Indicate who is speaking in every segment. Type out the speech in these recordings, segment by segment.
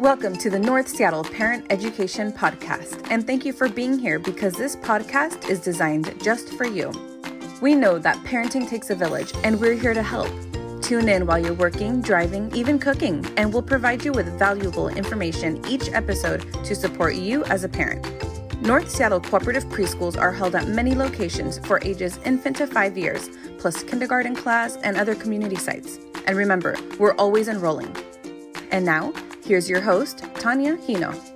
Speaker 1: Welcome to the North Seattle Parent Education Podcast, and thank you for being here because this podcast is designed just for you. We know that parenting takes a village, and we're here to help. Tune in while you're working, driving, even cooking, and we'll provide you with valuable information each episode to support you as a parent. North Seattle cooperative preschools are held at many locations for ages infant to five years, plus kindergarten class and other community sites. And remember, we're always enrolling. And now, Here's your host, Tania Hino.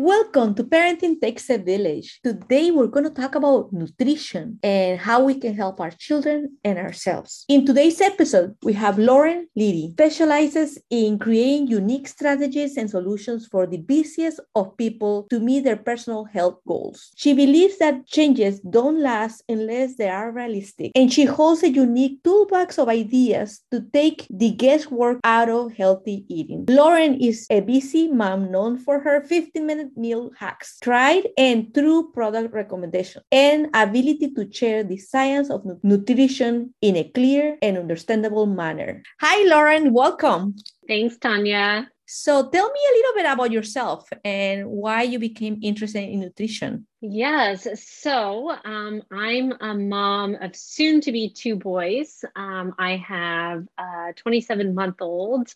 Speaker 2: Welcome to Parenting Takes a Village. Today we're going to talk about nutrition and how we can help our children and ourselves. In today's episode, we have Lauren Leedy, specializes in creating unique strategies and solutions for the busiest of people to meet their personal health goals. She believes that changes don't last unless they are realistic, and she holds a unique toolbox of ideas to take the guesswork out of healthy eating. Lauren is a busy mom known for her 15 minute meal hacks, tried and true product recommendation, and ability to share the science of nutrition in a clear and understandable manner. Hi, Lauren. Welcome.
Speaker 3: Thanks, Tania.
Speaker 2: So tell me a little bit about yourself and why you became interested in nutrition.
Speaker 3: Yes. So um, I'm a mom of soon to be two boys. Um, I have a 27 month old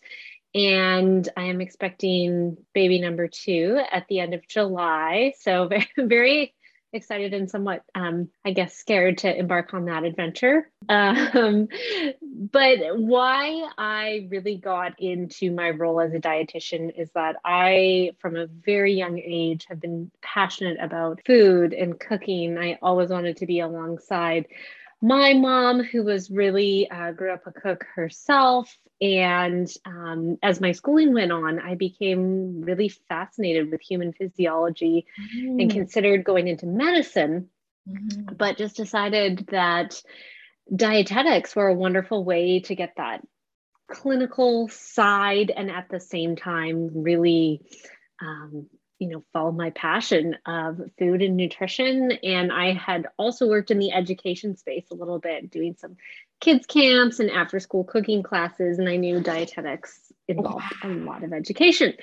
Speaker 3: and I am expecting baby number two at the end of July. So very, very excited and somewhat, um, I guess, scared to embark on that adventure. Um, but why I really got into my role as a dietitian is that I, from a very young age, have been passionate about food and cooking. I always wanted to be alongside my mom, who was really uh, grew up a cook herself, and um, as my schooling went on, I became really fascinated with human physiology mm. and considered going into medicine, mm-hmm. but just decided that dietetics were a wonderful way to get that clinical side and at the same time really um, you know follow my passion of food and nutrition. And i had also worked in the education space a little bit doing some kids camps and after school cooking classes. And i knew dietetics oh, involved a lot of education.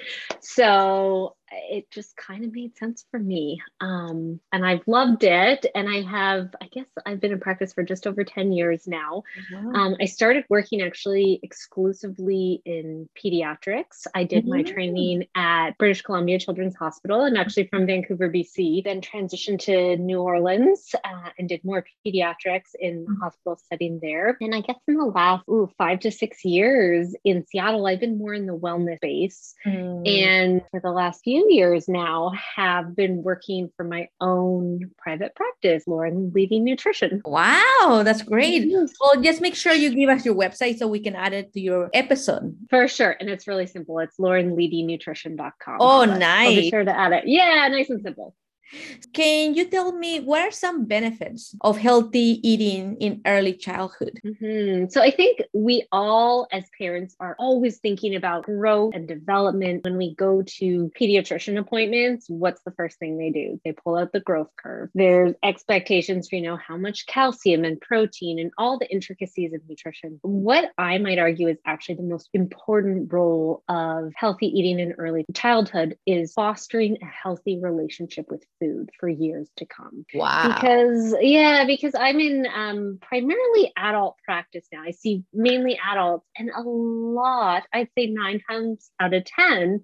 Speaker 3: So it just kind of made sense for me. Um, and I've loved it. And I have, I guess I've been in practice for just over 10 years now. Wow. Um, I started working actually exclusively in pediatrics. I did mm-hmm. my training at British Columbia Children's Hospital and actually from Vancouver, BC, then transitioned to New Orleans uh, and did more pediatrics in the mm-hmm. hospital setting there. And I guess in the last ooh, five to six years in Seattle, I've been more in the wellness space. Mm. And for the last few few years now have been working for my own private practice, Lauren Leedy Nutrition.
Speaker 2: Wow, that's great. Mm-hmm. Well, just make sure you give us your website so we can add it to your episode.
Speaker 3: For sure. And it's really simple. It's laurenleedynutrition.com.
Speaker 2: Oh, nice. I'll
Speaker 3: be sure to add it. Yeah, nice and simple.
Speaker 2: Can you tell me what are some benefits of healthy eating in early childhood?
Speaker 3: Mm-hmm. So, I think we all, as parents, are always thinking about growth and development. When we go to pediatrician appointments, what's the first thing they do? They pull out the growth curve. There's expectations for, you know, how much calcium and protein and all the intricacies of nutrition. What I might argue is actually the most important role of healthy eating in early childhood is fostering a healthy relationship with food for years to come.
Speaker 2: Wow.
Speaker 3: Because, yeah, because I'm in um, primarily adult practice now. I see mainly adults, and a lot, I'd say nine times out of 10,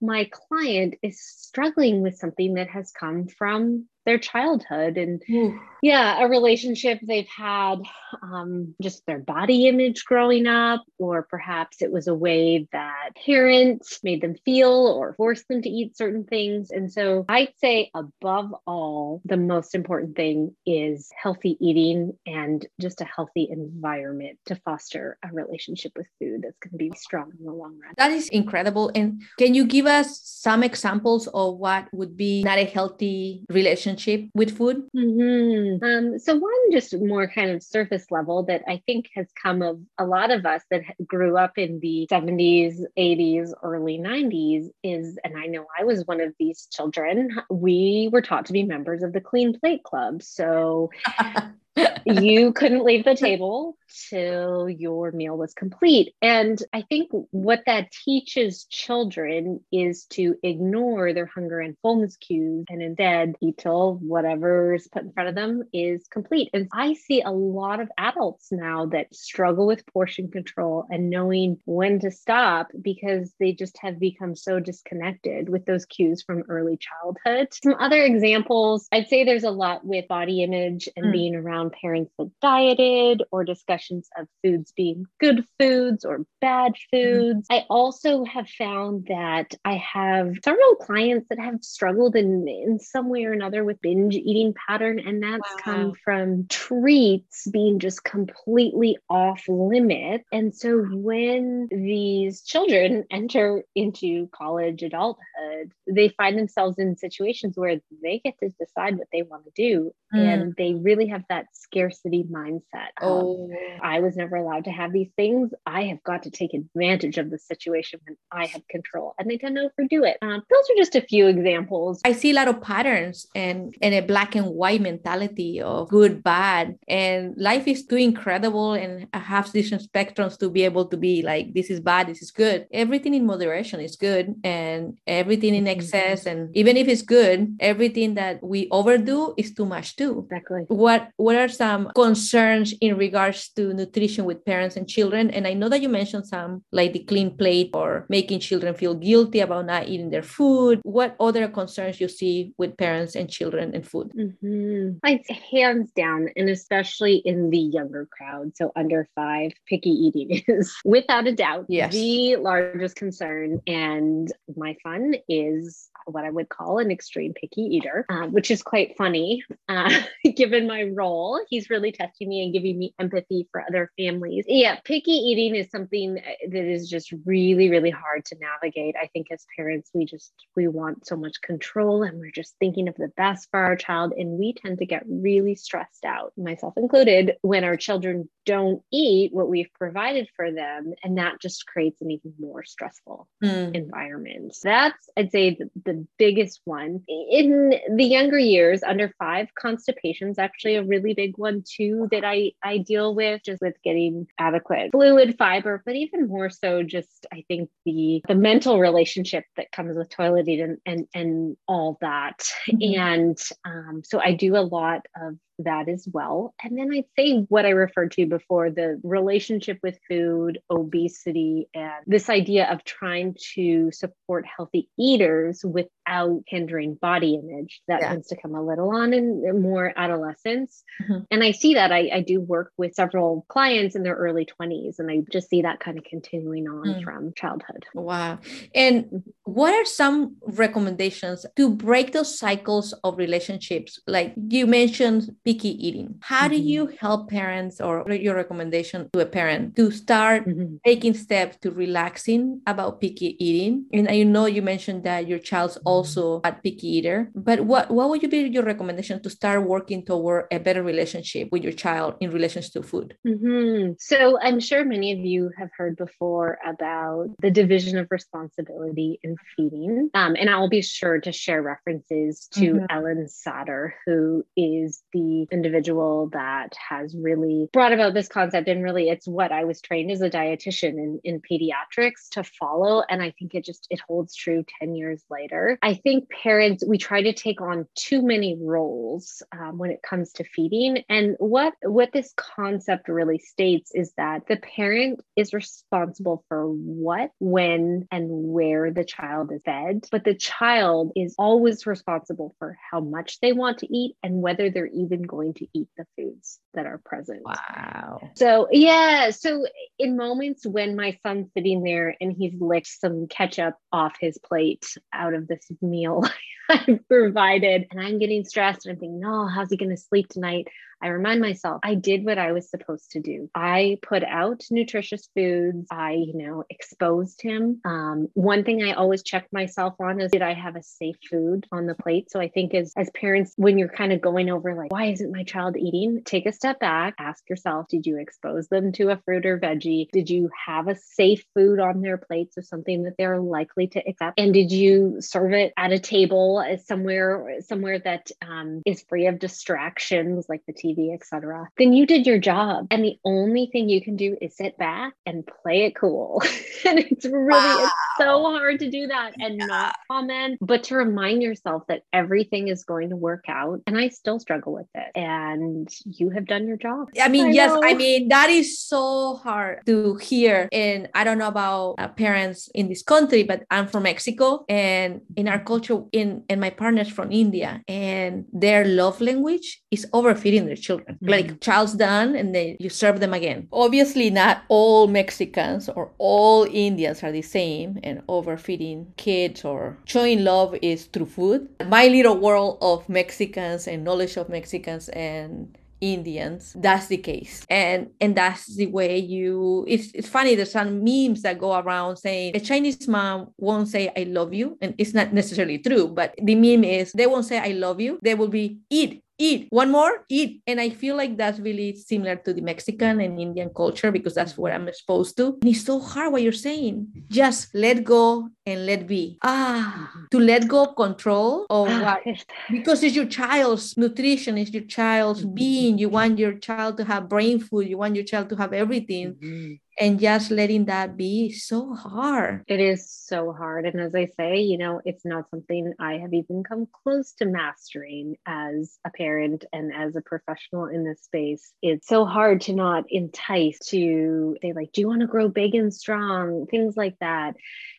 Speaker 3: my client is struggling with something that has come from their childhood and Ooh. yeah a relationship they've had um, just their body image growing up or perhaps it was a way that parents made them feel or forced them to eat certain things. And so i'd say above all the most important thing is healthy eating and just a healthy environment to foster a relationship with food that's going to be strong in the long run.
Speaker 2: That is incredible. And can you give us some examples of what would be not a healthy relationship relationship with food?
Speaker 3: Mm-hmm. Um, so, one just more kind of surface level that I think has come of a lot of us that grew up in the 70s, 80s, early 90s is, and I know I was one of these children, we were taught to be members of the Clean Plate Club. So, you couldn't leave the table till your meal was complete. And I think what that teaches children is to ignore their hunger and fullness cues and instead eat till whatever is put in front of them is complete. And I see a lot of adults now that struggle with portion control and knowing when to stop because they just have become so disconnected with those cues from early childhood. Some other examples, I'd say there's a lot with body image and mm. being around parents that dieted or discussions of foods being good foods or bad mm-hmm. foods. I also have found that I have several clients that have struggled in, in some way or another with binge eating pattern, and that's wow. come from treats being just completely off limit. And so when these children enter into college adulthood, they find themselves in situations where they get to decide what they want to do. Mm. And they really have that scarcity mindset. Oh, I was never allowed to have these things. I have got to take advantage of the situation when I have control. And they tend to overdo it. Um, those are just a few examples.
Speaker 2: I see a lot of patterns and, and a black and white mentality of good, bad. And life is too incredible and have different spectrums to be able to be like, this is bad, this is good. Everything in moderation is good. And everything in mm-hmm. excess, and even if it's good, everything that we overdo is too much too.
Speaker 3: Exactly.
Speaker 2: What what are some concerns in regards to nutrition with parents and children? And I know that you mentioned some like the clean plate or making children feel guilty about not eating their food. What other concerns you see with parents and children and food?
Speaker 3: Mm-hmm. Like hands down, and especially in the younger crowd, so under five, picky eating is without a doubt yes. the largest concern. And my son is what I would call an extreme picky eater, uh, which is quite funny uh, given my role. He's really testing me and giving me empathy for other families. Yeah, picky eating is something uh, that is just really, really hard to navigate. I think as parents, we just we want so much control and we're just thinking of the best for our child, and we tend to get really stressed out, myself included, when our children don't eat what we've provided for them, and that just creates an even more stressful mm. environment. That's I'd say the, the biggest one. In the younger years, under five, constipation is actually a really big one too that I, I deal with just with getting adequate fluid fiber, but even more so just I think the the mental relationship that comes with toileting and and, and all that. Mm-hmm. And um, so I do a lot of that as well. And then I'd say what I referred to before the relationship with food, obesity, and this idea of trying to support healthy eaters without hindering body image that yeah. tends to come a little on in more adolescence. Mm-hmm. And I see that I, I, do work with several clients in their early 20s, and I just see that kind of continuing on mm. from childhood.
Speaker 2: Wow. And what are some recommendations to break those cycles of relationships? Like you mentioned, picky eating. How mm-hmm. do you help parents or your recommendation to a parent to start mm-hmm. taking steps to relaxing about picky eating? And I know you mentioned that your child's also a picky eater, but what, what would you be your recommendation to start working toward a better relationship with your child in relation to food?
Speaker 3: Mm-hmm. So I'm sure many of you have heard before about the division of responsibility in feeding. Um, and I'll be sure to share references to mm-hmm. Ellen Satter, who is the individual that has really brought about this concept. And really, it's what I was trained as a dietitian in, in pediatrics to follow. And I think it just it holds true 10 years later. I think parents, we try to take on too many roles um, when it comes to feeding. And what what this concept really states is that the parent is responsible for what, when, and where the child is fed, but the child is always responsible for how much they want to eat and whether they're even going to eat the foods that are present.
Speaker 2: Wow.
Speaker 3: So, yeah. So, in moments when my son's sitting there and he's licked some ketchup off his plate out of this meal I've provided, and I'm getting stressed and I'm thinking, no, how's he going to sleep tonight? I remind myself I did what I was supposed to do. I put out nutritious foods. I, you know, exposed him. Um, one thing I always check myself on is did I have a safe food on the plate? So I think as as parents, when you're kind of going over like, why isn't my child eating? Take a step back, ask yourself, did you expose them to a fruit or veggie? Did you have a safe food on their plate? So something that they're likely to accept. And did you serve it at a table somewhere somewhere that um, is free of distractions like the TV TV, etc., then you did your job. And the only thing you can do is sit back and play it cool. and it's really wow. it's so hard to do that and yeah. not comment, but to remind yourself that everything is going to work out. And I still struggle with it. And you have done your job.
Speaker 2: I mean, I yes, know. I mean that is so hard to hear. And I don't know about uh, parents in this country, but I'm from Mexico, and in our culture, in and my partners from India, and their love language is overfeeding their children. Mm-hmm. Like child's done, and then you serve them again. Obviously, not all Mexicans or all Indians are the same, and overfeeding kids or showing love is through food. My little world of Mexicans and knowledge of Mexicans and Indians, that's the case. And and that's the way you it's it's funny, there's some memes that go around saying a Chinese mom won't say I love you. And it's not necessarily true, but the meme is they won't say I love you. They will be eat eat one more eat. And i feel like that's really similar to the mexican and indian culture because that's what i'm exposed to. And it's so hard what you're saying. Just let go and let be. Ah to let go of control of ah, what because it's your child's nutrition it's your child's mm-hmm. being. You want your child to have brain food. You want your child to have everything. Mm-hmm and just letting that be so hard.
Speaker 3: It is so hard. And as I say, you know, it's not something I have even come close to mastering as a parent and as a professional in this space. It's so hard to not entice to say, like, do you want to grow big and strong? Things like that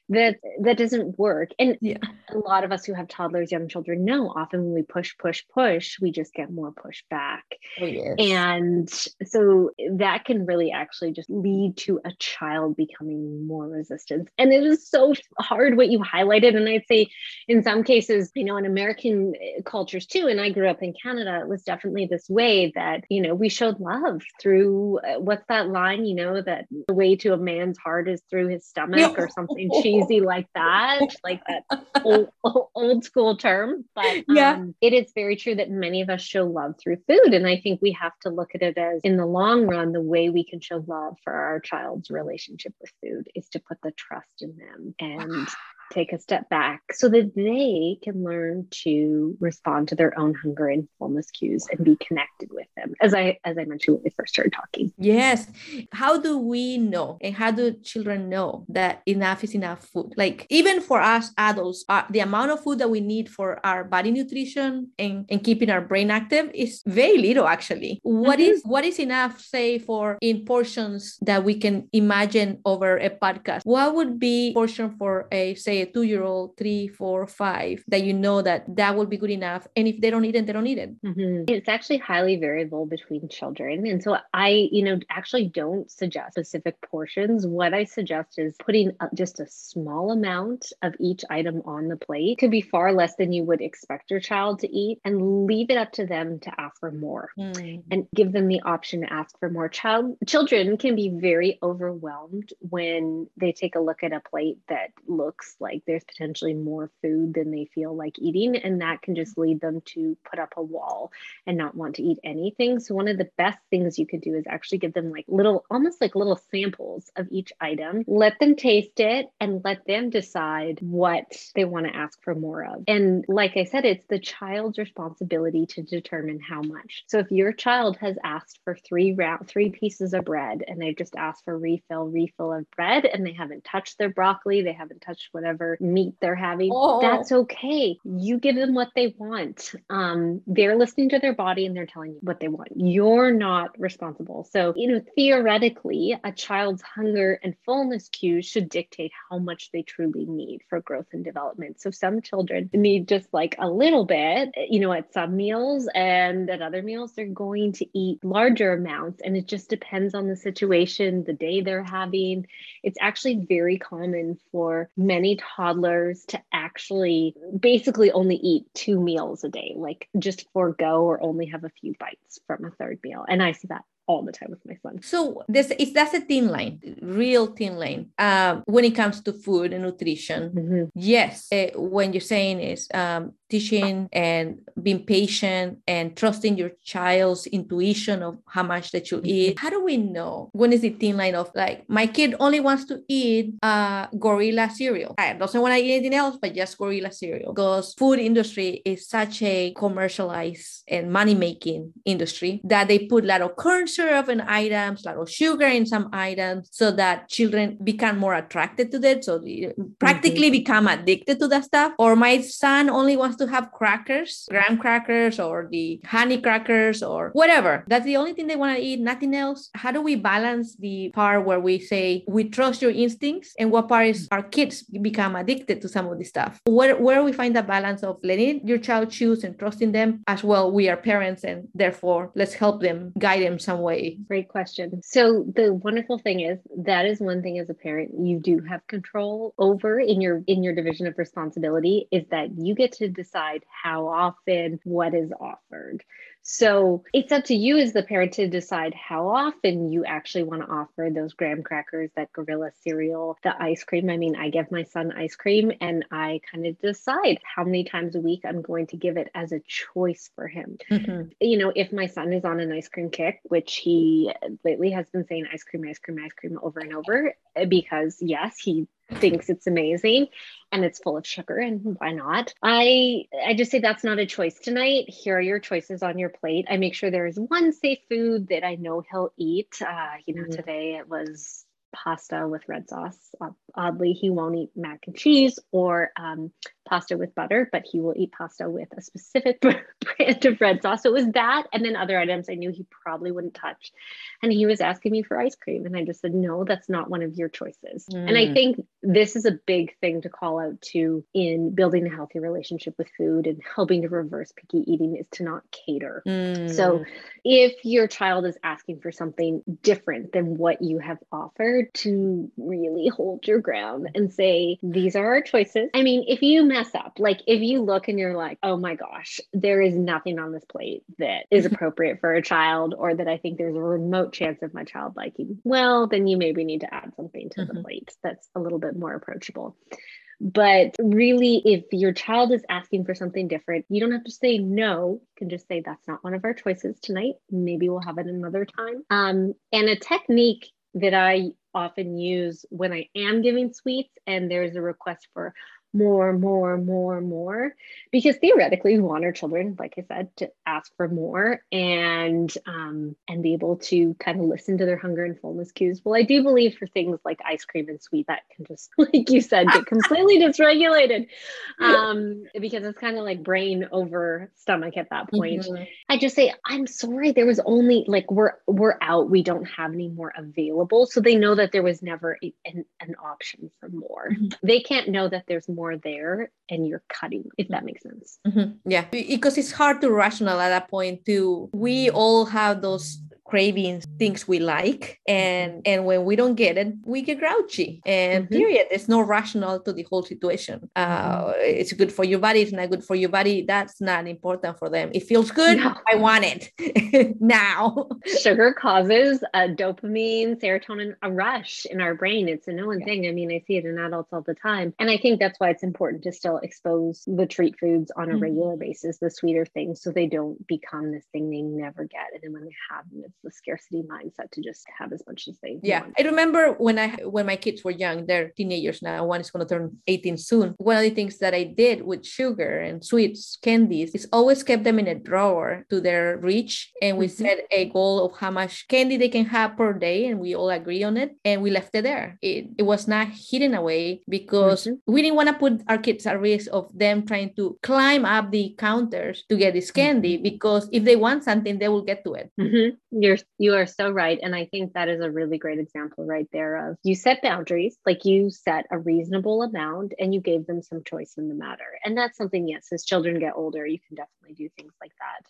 Speaker 3: that that doesn't work. And yeah. a lot of us who have toddlers young children know often when we push push push we just get more pushback oh, yes. and so that can really actually just lead to a child becoming more resistant. And it is so hard what you highlighted. And i'd say in some cases you know in american eh, cultures too and i grew up in canada it was definitely this way that you know we showed love through uh, what's that line you know that the way to a man's heart is through his stomach or something cheesy like that, like that old, old school term. But um, yeah, it is very true that many of us show love through food. And I think we have to look at it as in the long run, the way we can show love for our child's relationship with food is to put the trust in them and take a step back so that they can learn to respond to their own hunger and fullness cues and be connected with them as i as i mentioned when we first started talking.
Speaker 2: Yes. How do we know and how do children know that enough is enough food? Like even for us adults uh, the amount of food that we need for our body nutrition and, and keeping our brain active is very little actually. What mm-hmm. is what is enough say for in portions that we can imagine over a podcast? What would be portion for a say a two year old, three, four, five, that you know that that will be good enough. And if they don't eat it, they don't eat it.
Speaker 3: Mm-hmm. It's actually highly variable between children. And so I, you know, actually don't suggest specific portions. What I suggest is putting just a small amount of each item on the plate. It could be far less than you would expect your child to eat and leave it up to them to ask for more mm. and give them the option to ask for more. Child children can be very overwhelmed when they take a look at a plate that looks like like there's potentially more food than they feel like eating. And that can just lead them to put up a wall and not want to eat anything. So, one of the best things you could do is actually give them like little, almost like little samples of each item, let them taste it and let them decide what they want to ask for more of. And like I said, it's the child's responsibility to determine how much. So, if your child has asked for three round, three pieces of bread and they've just asked for refill, refill of bread and they haven't touched their broccoli, they haven't touched whatever whatever meat they're having. Oh. That's okay. You give them what they want. Um, they're listening to their body and they're telling you what they want. You're not responsible. So, you know, theoretically, a child's hunger and fullness cues should dictate how much they truly need for growth and development. So, some children need just like a little bit, you know, at some meals, and at other meals, they're going to eat larger amounts. And it just depends on the situation, the day they're having. It's actually very common for many toddlers to actually basically only eat two meals a day, like just forego or only have a few bites from a third meal. And I see that all the time with my son.
Speaker 2: So this is that's a thin line, real thin line. Um, when it comes to food and nutrition, mm-hmm. yes, uh, when you're saying is um, teaching and being patient and trusting your child's intuition of how much that you eat. How do we know when is the thin line of like my kid only wants to eat uh, gorilla cereal? I doesn't want to eat anything else but just gorilla cereal because food industry is such a commercialized and money making industry that they put a lot of corn syrup in items, a lot of sugar in some items, so that children become more attracted to that. So they practically mm-hmm. become addicted to that stuff. Or my son only wants to have crackers, graham crackers, or the honey crackers, or whatever. That's the only thing they want to eat, nothing else. How do we balance the part where we say we trust your instincts and what part is our kids become addicted to some of this stuff? Where where we find the balance of letting your child choose and trusting them as well. We are parents and therefore let's help them guide them some way.
Speaker 3: Great question. So the wonderful thing is that is one thing as a parent you do have control over in your in your division of responsibility is that you get to decide how often what is offered. So it's up to you as the parent to decide how often you actually want to offer those graham crackers, that gorilla cereal, the ice cream. I mean, I give my son ice cream and I kind of decide how many times a week I'm going to give it as a choice for him. Mm-hmm. You know, if my son is on an ice cream kick, which he lately has been saying ice cream, ice cream, ice cream over and over, because yes, he thinks it's amazing and it's full of sugar and why not i i just say that's not a choice tonight here are your choices on your plate i make sure there is one safe food that i know he'll eat uh, you know mm-hmm. today it was pasta with red sauce. oddly, he won't eat mac and cheese or um, pasta with butter, but he will eat pasta with a specific brand of red sauce. So it was that, and then other items I knew he probably wouldn't touch. And he was asking me for ice cream, and I just said, no, that's not one of your choices. Mm. And I mm. think this is a big thing to call out to in building a healthy relationship with food and helping to reverse picky eating is to not cater. Mm. So if your child is asking for something different than what you have offered, to really hold your ground and say, these are our choices. I mean, if you mess up, like if you look and you're like, oh my gosh, there is nothing on this plate that is appropriate for a child, or that I think there's a remote chance of my child liking, well, then you maybe need to add something to mm-hmm. the plate that's a little bit more approachable. But really, if your child is asking for something different, you don't have to say no. You can just say, that's not one of our choices tonight. Maybe we'll have it another time. Um, and a technique that I often use when I am giving sweets and there's a request for more, more, more, more, because theoretically we want our children, like I said, to ask for more and um, and be able to kind of listen to their hunger and fullness cues. Well, I do believe for things like ice cream and sweet that can just, like you said, get completely dysregulated, um, because it's kind of like brain over stomach at that point. Mm-hmm. I just say, I'm sorry, there was only like we're we're out, we don't have any more available, so they know that there was never a, an, an option for more. Mm-hmm. They can't know that there's more there and you're cutting if that makes sense.
Speaker 2: Mm-hmm. yeah. Because it's hard to rational at that point too. We all have those cravings things we like and and when we don't get it we get grouchy and mm-hmm. period there's no rational to the whole situation uh, mm-hmm. it's good for your body it's not good for your body that's not important for them it feels good no. i want it now
Speaker 3: sugar causes a dopamine serotonin a rush in our brain it's a known yeah. thing i mean i see it in adults all the time and i think that's why it's important to still expose the treat foods on a mm-hmm. regular basis the sweeter things so they don't become this thing they never get and then when they have them it's the scarcity mindset to just have as much as they
Speaker 2: yeah
Speaker 3: want.
Speaker 2: i remember when i when my kids were young they're teenagers now one is going to turn 18 soon one of the things that i did with sugar and sweets candies is always kept them in a drawer to their reach and we mm-hmm. set a goal of how much candy they can have per day and we all agree on it and we left it there it, it was not hidden away because mm-hmm. we didn't want to put our kids at risk of them trying to climb up the counters to get this candy mm-hmm. because if they want something they will get to it
Speaker 3: mm-hmm. You're you are so right. And i think that is a really great example right there of you set boundaries like you set a reasonable amount and you gave them some choice in the matter. And that's something yes as children get older you can definitely do things like that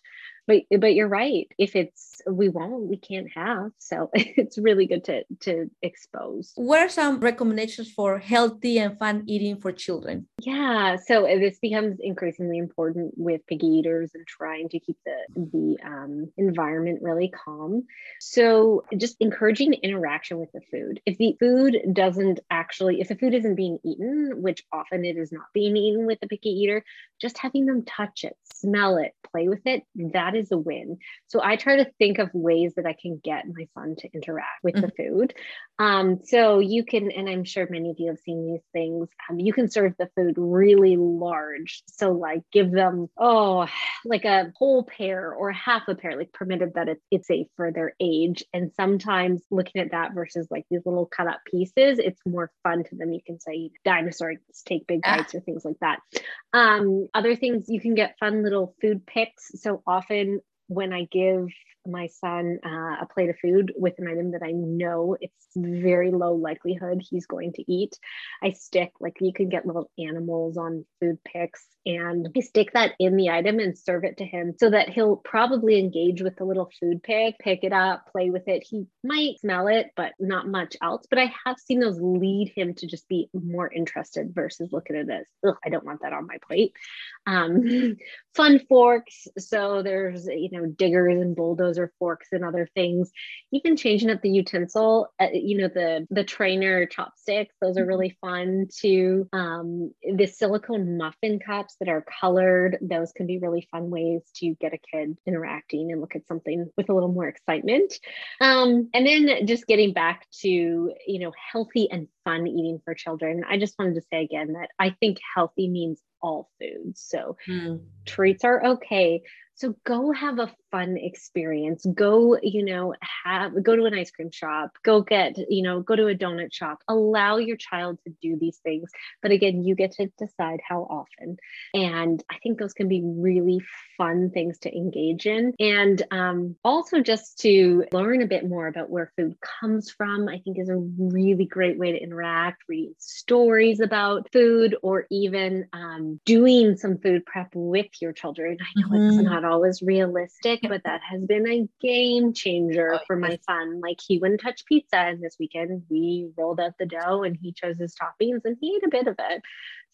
Speaker 3: but but you're right. If it's we won't we can't have. So it's really good to to expose.
Speaker 2: What are some recommendations for healthy and fun eating for children?
Speaker 3: Yeah. So this becomes increasingly important with picky eaters and trying to keep the the um, environment really calm. So just encouraging interaction with the food. If the food doesn't actually if the food isn't being eaten which often it is not being eaten with a picky eater just having them touch it smell it play with it that is a win so i try to think of ways that i can get my son to interact with mm-hmm. the food um, so you can and i'm sure many of you have seen these things um, you can serve the food really large so like give them oh like a whole pear or half a pear like permitted that it's, it's safe for their age and sometimes looking at that versus like these little cut up pieces it's more fun to them you can say dinosaurs take big ah. bites ah. or things like that um, other things you can get fun little food picks so often when I give my son uh, a plate of food with an item that I know it's very low likelihood he's going to eat, I stick like you can get little animals on food picks and I stick that in the item and serve it to him so that he'll probably engage with the little food pick, pick it up, play with it. He might smell it, but not much else. But I have seen those lead him to just be more interested versus looking at this. Ugh, I don't want that on my plate. Um, fun forks. So there's, you know, diggers and bulldozer forks and other things. Even changing up the utensil, uh, you know, the the trainer chopsticks. Those are mm-hmm. really fun too. Um, the silicone muffin that are colored. Those can be really fun ways to get a kid interacting and look at something with a little more excitement. Um, and then just getting back to, you know, healthy and fun eating for children. I just wanted to say again that I think healthy means all foods. So mm. treats are okay, so go have a fun experience. Go, you know, have go to an ice cream shop, go get, you know, go to a donut shop. Allow your child to do these things. But again, you get to decide how often. And I think those can be really fun things to engage in. And um, also just to learn a bit more about where food comes from, I think is a really great way to interact, reading stories about food, or even um, doing some food prep with your children. I know mm-hmm. it's not always realistic, but that has been a game changer oh, for my son. Like he wouldn't touch pizza, and this weekend we rolled out the dough and he chose his toppings and he ate a bit of it.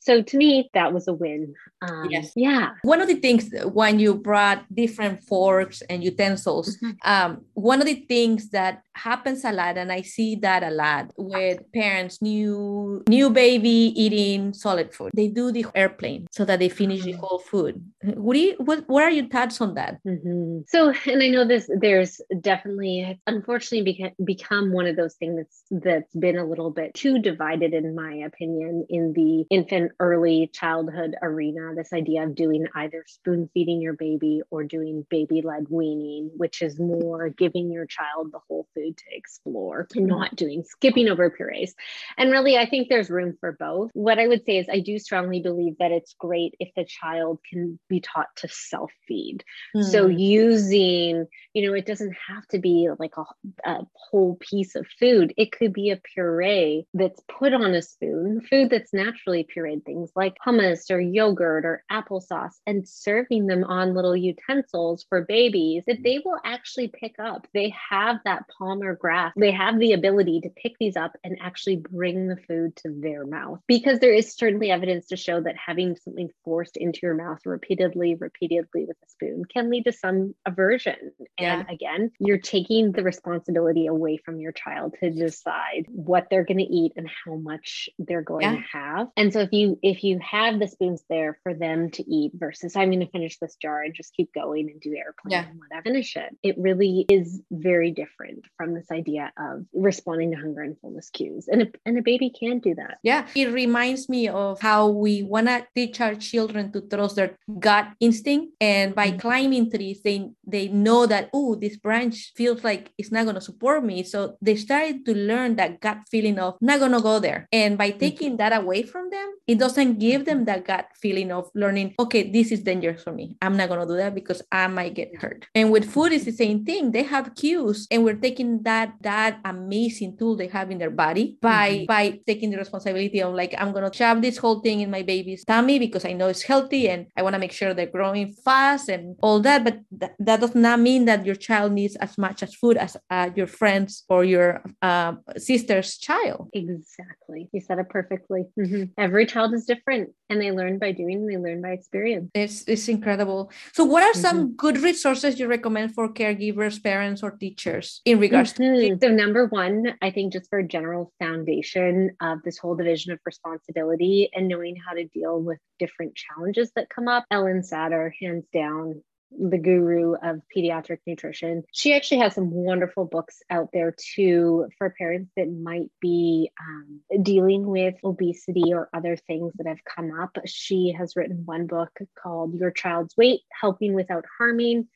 Speaker 3: So to me, that was a win. Um, yes. Yeah.
Speaker 2: One of the things when you brought different forks and utensils, mm-hmm. um, one of the things that happens a lot, and I see that a lot with parents, new new baby eating solid food. They do the airplane so that they finish the mm-hmm. whole food. What do you, what, what are your thoughts on that?
Speaker 3: Mm-hmm. So, and I know this. There's definitely, unfortunately, become become one of those things that's that's been a little bit too divided, in my opinion, in the infant early childhood arena this idea of doing either spoon feeding your baby or doing baby led weaning, which is more giving your child the whole food to explore and not doing skipping over purees. And really, I think there's room for both. What I would say is, I do strongly believe that it's great if the child can be taught to self feed. Mm. So, using, you know, it doesn't have to be like a, a whole piece of food, it could be a puree that's put on a spoon, food that's naturally pureed things like hummus or yogurt or applesauce and serving them on little utensils for babies that they will actually pick up. They have that palmar grasp. They have the ability to pick these up and actually bring the food to their mouth because there is certainly evidence to show that having something forced into your mouth repeatedly, repeatedly with a spoon can lead to some aversion. Yeah. And again, you're taking the responsibility away from your child to decide what they're going to eat and how much they're going yeah. to have. And so if you if you have the spoons there for them to eat versus I'm going to finish this jar and just keep going and do airplane yeah. and whatever, finish it. It really is very different from this idea of responding to hunger and fullness cues. And a, and a baby can do that.
Speaker 2: Yeah. It reminds me of how we want to teach our children to trust their gut instinct. And by mm-hmm. climbing trees, they, they know that, oh, this branch feels like it's not going to support me. So they started to learn that gut feeling of not going to go there. And by mm-hmm. taking mm-hmm. that away from them, it it doesn't give them that gut feeling of learning, okay, this is dangerous for me. I'm not going to do that because I might get hurt. And with food, it's the same thing. They have cues and we're taking that, that amazing tool they have in their body by, mm-hmm. by taking the responsibility of like, I'm going to shove this whole thing in my baby's tummy because I know it's healthy and I want to make sure they're growing fast and all that. But th- that does not mean that your child needs as much as food as uh, your friends or your uh, sister's child.
Speaker 3: Exactly. You said it perfectly. Mm-hmm. Every child is different and they learn by doing and they learn by experience.
Speaker 2: It's, it's incredible. So, what are some mm-hmm. good resources you recommend for caregivers, parents, or teachers in regards
Speaker 3: mm-hmm. to? So, number one, I think just for a general foundation of this whole division of responsibility and knowing how to deal with different challenges that come up, Ellen Satter, hands down, the guru of pediatric nutrition. She actually has some wonderful books out there too for parents that might be um, dealing with obesity or other things that have come up. She has written one book called Your Child's Weight Helping Without Harming,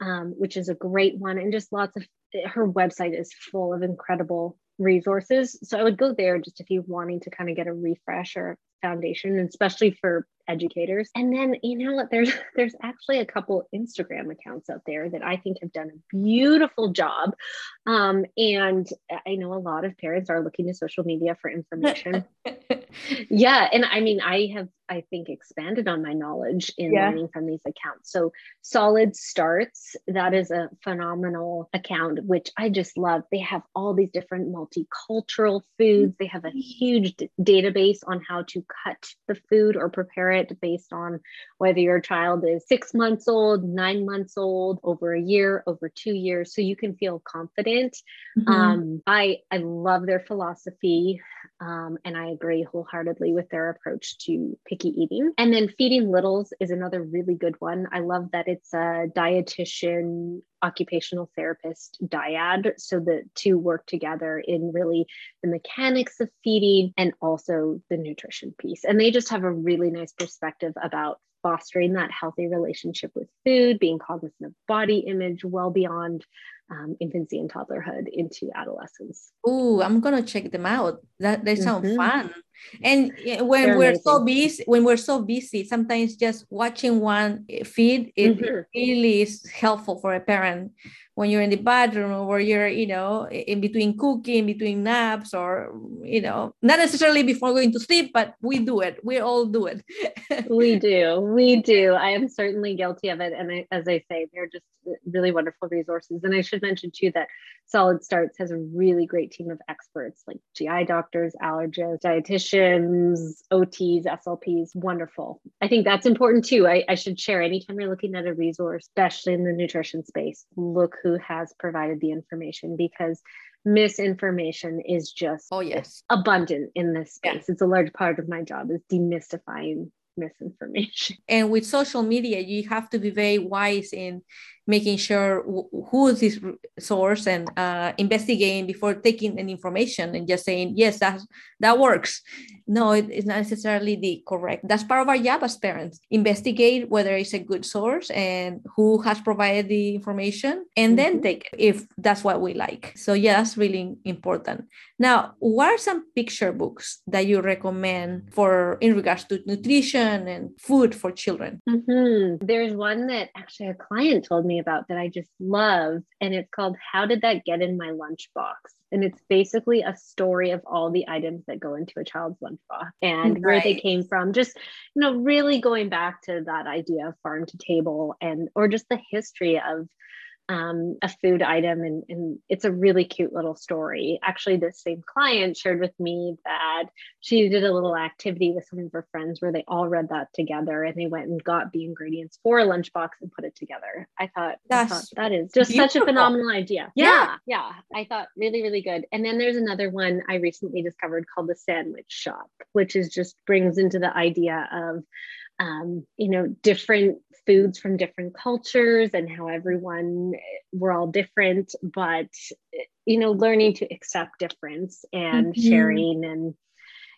Speaker 3: um, which is a great one, and just lots of her website is full of incredible resources. So I would go there just if you're wanting to kind of get a refresh or foundation, especially for educators. And then, you know what, there's there's actually a couple Instagram accounts out there that I think have done a beautiful job. Um, and I know a lot of parents are looking to social media for information. yeah. And I mean, I have I think expanded on my knowledge in yeah. learning from these accounts. So Solid Starts, that is a phenomenal account, which I just love. They have all these different multicultural foods. They have a huge d- database on how to cut the food or prepare it based on whether your child is six months old, nine months old, over a year, over two years. So you can feel confident. Mm-hmm. Um, I I love their philosophy. Um, and I agree wholeheartedly with their approach to picky eating. And then feeding littles is another really good one. I love that it's a dietitian, occupational therapist dyad. So the two work together in really the mechanics of feeding and also the nutrition piece. And they just have a really nice perspective about fostering that healthy relationship with food, being cognizant of body image well beyond um, infancy and toddlerhood into adolescence.
Speaker 2: Oh, I'm gonna check them out. That they sound mm-hmm. fun. And when They're we're amazing. so busy, when we're so busy, sometimes just watching one feed it mm-hmm. really is helpful for a parent when you're in the bathroom or you're you know in between cooking between naps or you know not necessarily before going to sleep but we do it we all do it
Speaker 3: we do we do i am certainly guilty of it and I, as i say they're just really wonderful resources and i should mention too that solid starts has a really great team of experts like gi doctors allergists dietitians ots slps wonderful. I think that's important too. I, I should share anytime you're looking at a resource especially in the nutrition space look who who has provided the information because misinformation is just
Speaker 2: oh yes.
Speaker 3: abundant in this space. Yeah. it's a large part of my job is demystifying misinformation.
Speaker 2: And with social media you have to be very wise in making sure who is this source and uh, investigating before taking an information and just saying yes that that works no it, it's not necessarily the correct that's part of our job as parents investigate whether it's a good source and who has provided the information and mm-hmm. then take if that's what we like so yeah that's really important now what are some picture books that you recommend for in regards to nutrition and food for children
Speaker 3: mm-hmm. there's one that actually a client told me about that I just love. And it's called How Did That Get in My Lunchbox? And it's basically a story of all the items that go into a child's lunchbox and right. where they came from. Just, you know, really going back to that idea of farm to table and, or just the history of um, a food item and, and it's a really cute little story. Actually the same client shared with me that she did a little activity with some of her friends where they all read that together and they went and got the ingredients for a lunchbox and put it together. I thought, I thought that is just beautiful. such a phenomenal idea. Yeah, yeah yeah. I thought really really good. And then there's another one i recently discovered called the sandwich shop which is just brings into the idea of um, you know, different foods from different cultures and how everyone, we're all different, but, you know, learning to accept difference and mm-hmm. sharing and,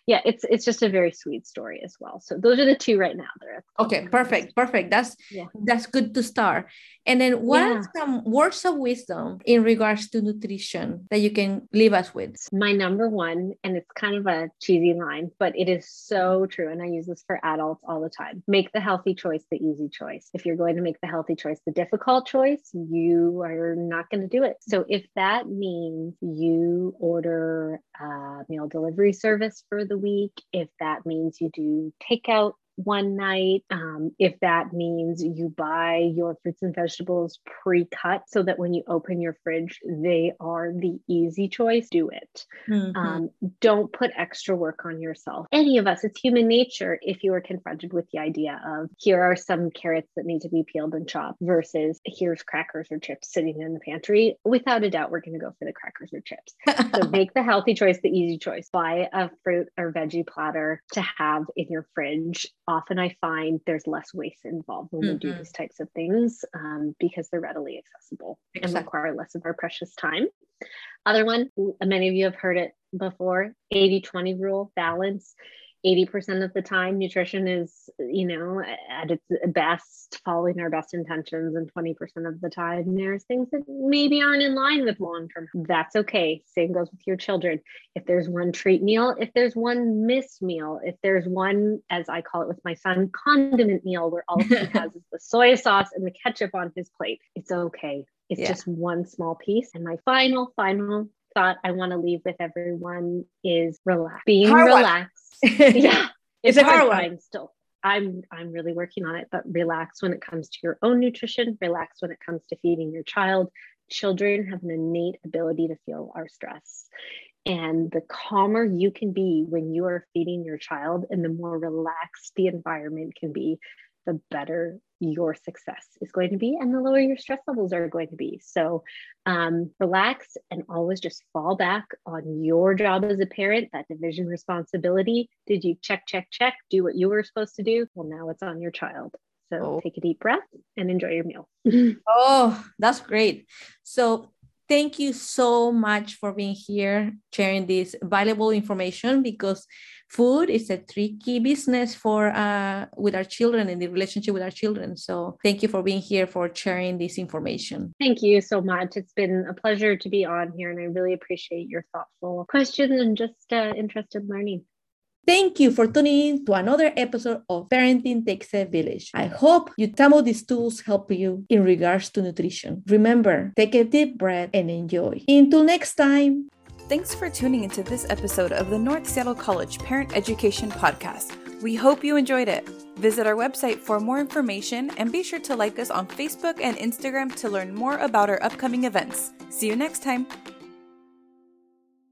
Speaker 3: yeah, it's it's just a very sweet story as well. So those are the two right now that are
Speaker 2: Okay, perfect, perfect. That's yeah. that's good to start. And then what yeah. are some words of wisdom in regards to nutrition that you can leave us with?
Speaker 3: My number one, and it's kind of a cheesy line, but it is so true. And I use this for adults all the time. Make the healthy choice the easy choice. If you're going to make the healthy choice the difficult choice, you are not going to do it. So if that means you order a meal delivery service for the week, if that means you do takeout one night. Um, if that means you buy your fruits and vegetables pre cut so that when you open your fridge, they are the easy choice, do it. Mm-hmm. Um, don't put extra work on yourself. Any of us, it's human nature if you are confronted with the idea of here are some carrots that need to be peeled and chopped versus here's crackers or chips sitting in the pantry. Without a doubt, we're going to go for the crackers or chips. so make the healthy choice the easy choice. Buy a fruit or veggie platter to have in your fridge often I find there's less waste involved when mm-hmm. we do mm-hmm. these types of things um, because they're readily accessible exactly. and require less of our precious time. Other one, many of you have heard it before 80 20 rule balance. 80% of the time nutrition is you know at its best following our best intentions and 20% of the time there's things that maybe aren't in line with long term that's okay. Same goes with your children. If there's one treat meal if there's one missed meal if there's one as i call it with my son condiment meal where all he has is the soy sauce and the ketchup on his plate it's okay. It's yeah. just one small piece. And my final final thought I want to leave with everyone is relax. Being Hard relaxed yeah, it's, a hard one. Still, I'm I'm really working on it, but relax when it comes to your own nutrition. Relax when it comes to feeding your child. Children have an innate ability to feel our stress. And the calmer you can be when you are feeding your child, and the more relaxed the environment can be, the better your success is going to be and the lower your stress levels are going to be. So um, relax and always just fall back on your job as a parent, that division responsibility. Did you check, check, check, do what you were supposed to do? Well, now it's on your child. So oh. take a deep breath and enjoy your meal.
Speaker 2: oh, that's great. So thank you so much for being here, sharing this valuable information because food is a tricky business for uh, with our children and the relationship with our children. So thank you for being here for sharing this information.
Speaker 3: Thank you so much. It's been a pleasure to be on here, and I really appreciate your thoughtful questions and just uh, in learning.
Speaker 2: Thank you for tuning in to another episode of Parenting Takes a Village. I hope you some of these tools help you in regards to nutrition. Remember, take a deep breath and enjoy. Until next time.
Speaker 1: Thanks for tuning into this episode of the North Seattle College Parent Education Podcast. We hope you enjoyed it. Visit our website for more information and be sure to like us on Facebook and Instagram to learn more about our upcoming events. See you next time.